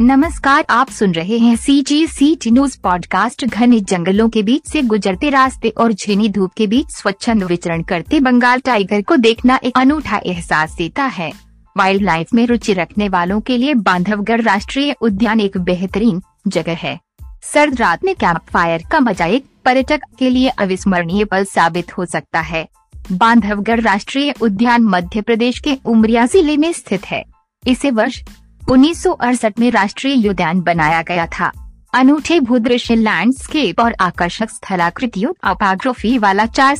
नमस्कार, आप सुन रहे हैं C G C T news podcast घने जंगलों के बीच से गुजरते रास्ते और झीनी धूप के बीच स्वच्छंद विचरण करते बंगाल टाइगर को देखना एक अनूठा एहसास देता है। वाइल्ड लाइफ में रुचि रखने वालों के लिए बांधवगढ़ राष्ट्रीय उद्यान एक बेहतरीन जगह है। सर्द रात में कैंप फायर का मज़ा एक पर्यटक के लिए अविस्मरणीय पल साबित हो सकता है। बांधवगढ़ राष्ट्रीय उद्यान मध्य प्रदेश के उमरिया ज़िले में स्थित है। इसे वर्ष उन्नीस में राष्ट्रीय उद्यान बनाया गया था। अनूठे भूदृश्य लैंडस्केप और आकर्षक स्थलाकृतियों अपाग्रोफी वाला चार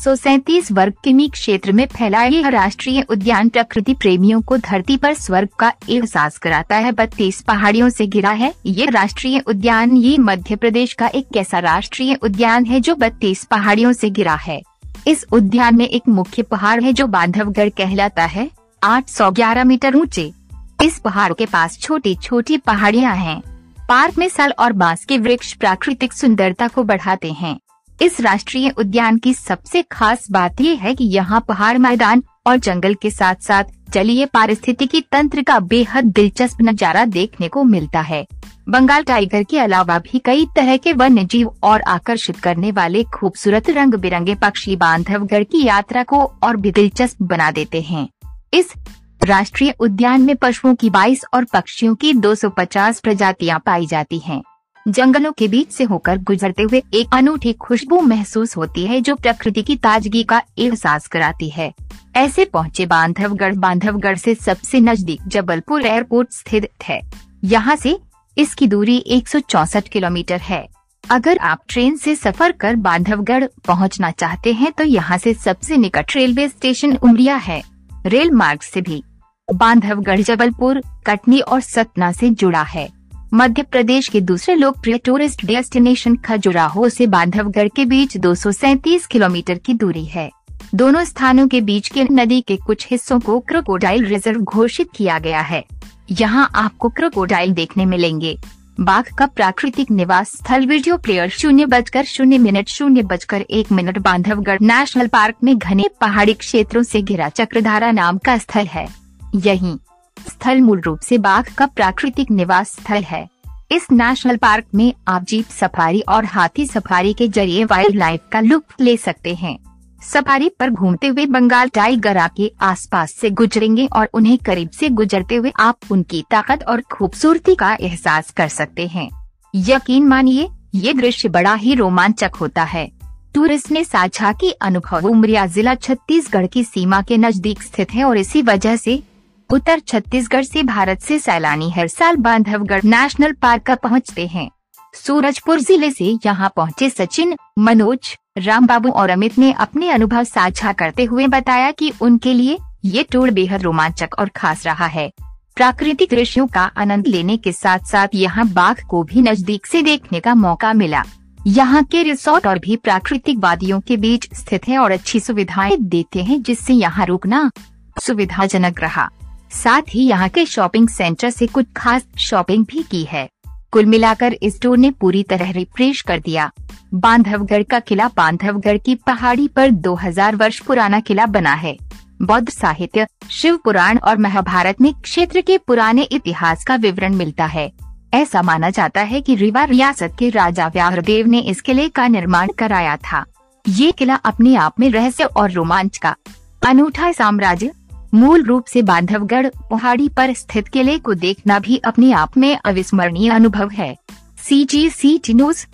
वर्ग किमी क्षेत्र में फैला यह राष्ट्रीय उद्यान प्रकृति प्रेमियों को धरती पर स्वर्ग का एहसास कराता है। बत्तीस पहाड़ियों से घिरा है ये राष्ट्रीय उद्यान। ये मध्य प्रदेश का एक ऐसा राष्ट्रीय उद्यान है जो बत्तीस पहाड़ियों से घिरा है। इस उद्यान में एक मुख्य पहाड़ है जो बांधवगढ़ कहलाता है। 811 मीटर ऊँचे। इस पहाड़ के पास छोटी छोटी पहाड़ियाँ हैं। पार्क में साल और बाँस के वृक्ष प्राकृतिक सुंदरता को बढ़ाते हैं। इस राष्ट्रीय उद्यान की सबसे खास बात ये है कि यहाँ पहाड़ मैदान और जंगल के साथ साथ जलीय पारिस्थितिकी तंत्र का बेहद दिलचस्प नज़ारा देखने को मिलता है। बंगाल टाइगर के अलावा भी कई तरह के वन्य जीव और आकर्षित करने वाले खूबसूरत रंग बिरंगे पक्षी बांधवगढ़ की यात्रा को और भी दिलचस्प बना देते हैं। इस राष्ट्रीय उद्यान में पशुओं की 22 और पक्षियों की 250 प्रजातियाँ पाई जाती हैं। जंगलों के बीच से होकर गुजरते हुए एक अनूठी खुशबू महसूस होती है जो प्रकृति की ताजगी का एहसास कराती है। ऐसे पहुँचे बांधवगढ़। बांधवगढ़ से सबसे नज़दीक जबलपुर एयरपोर्ट स्थित है। यहाँ से इसकी दूरी एक किलोमीटर है। अगर आप ट्रेन से सफ़र कर बांधवगढ़ पहुँचना चाहते हैं तो यहाँ से सबसे निकट रेलवे स्टेशन उमरिया है। रेल मार्ग से भी बांधवगढ़, जबलपुर, कटनी और सतना से जुड़ा है। मध्य प्रदेश के दूसरे लोकप्रिय टूरिस्ट डेस्टिनेशन खजुराहो से बांधवगढ़ के बीच दो किलोमीटर की दूरी है। दोनों स्थानों के बीच के नदी के कुछ हिस्सों को क्रोकोडाइल रिज़र्व घोषित किया गया है। यहाँ आपको क्रोकोडाइल देखने मिलेंगे। बाघ का प्राकृतिक निवास स्थल वीडियो प्लेयर शून्य बजकर शून्य मिनट शून्य बजकर एक मिनट बांधवगढ़ नेशनल पार्क में घने पहाड़ी क्षेत्रों से घिरा चक्रधारा नाम का स्थल है। यही स्थल मूल रूप से बाघ का प्राकृतिक निवास स्थल है। इस नेशनल पार्क में आप जीप सफारी और हाथी सफारी के ज़रिए वाइल्ड लाइफ का लुत्फ ले सकते हैं। सफारी पर घूमते हुए बंगाल टाइगर आपके आसपास से गुजरेंगे और उन्हें करीब से गुजरते हुए आप उनकी ताकत और खूबसूरती का एहसास कर सकते हैं। यकीन मानिए, ये दृश्य बड़ा ही रोमांचक होता है। टूरिस्ट ने साझा की अनुभव उमरिया जिला छत्तीसगढ़ की सीमा के नज़दीक स्थित है और इसी वजह से उत्तर छत्तीसगढ़ से भारत से सैलानी हर साल बांधवगढ़ नेशनल पार्क पहुँचते हैं। सूरजपुर ज़िले से यहाँ पहुँचे सचिन, मनोज राम बाबू और अमित ने अपने अनुभव साझा करते हुए बताया कि उनके लिए ये टूर बेहद रोमांचक और खास रहा है। प्राकृतिक दृश्यों का आनंद लेने के साथ साथ यहाँ बाघ को भी नज़दीक से देखने का मौका मिला। यहाँ के रिसोर्ट और भी प्राकृतिक वादियों के बीच स्थित है और अच्छी सुविधाएँ देते हैं जिससे यहाँ रुकना सुविधाजनक रहा। साथ ही यहाँ के शॉपिंग सेंटर से कुछ खास शॉपिंग भी की है। कुल मिलाकर इस टूर ने पूरी तरह रिफ्रेश कर दिया। बांधवगढ़ का किला बांधवगढ़ की पहाड़ी पर 2000 वर्ष पुराना किला बना है। बौद्ध साहित्य, शिव पुराण और महाभारत में क्षेत्र के पुराने इतिहास का विवरण मिलता है। ऐसा माना जाता है कि रीवा रियासत के राजा व्याहदेव ने इस किले का निर्माण कराया था। ये किला अपने आप में रहस्य और रोमांच का अनूठा साम्राज्य मूल रूप से बांधवगढ़, पहाड़ी पर स्थित किले को देखना भी अपने आप में अविस्मरणीय अनुभव है। सी जी सी टी न्यूज़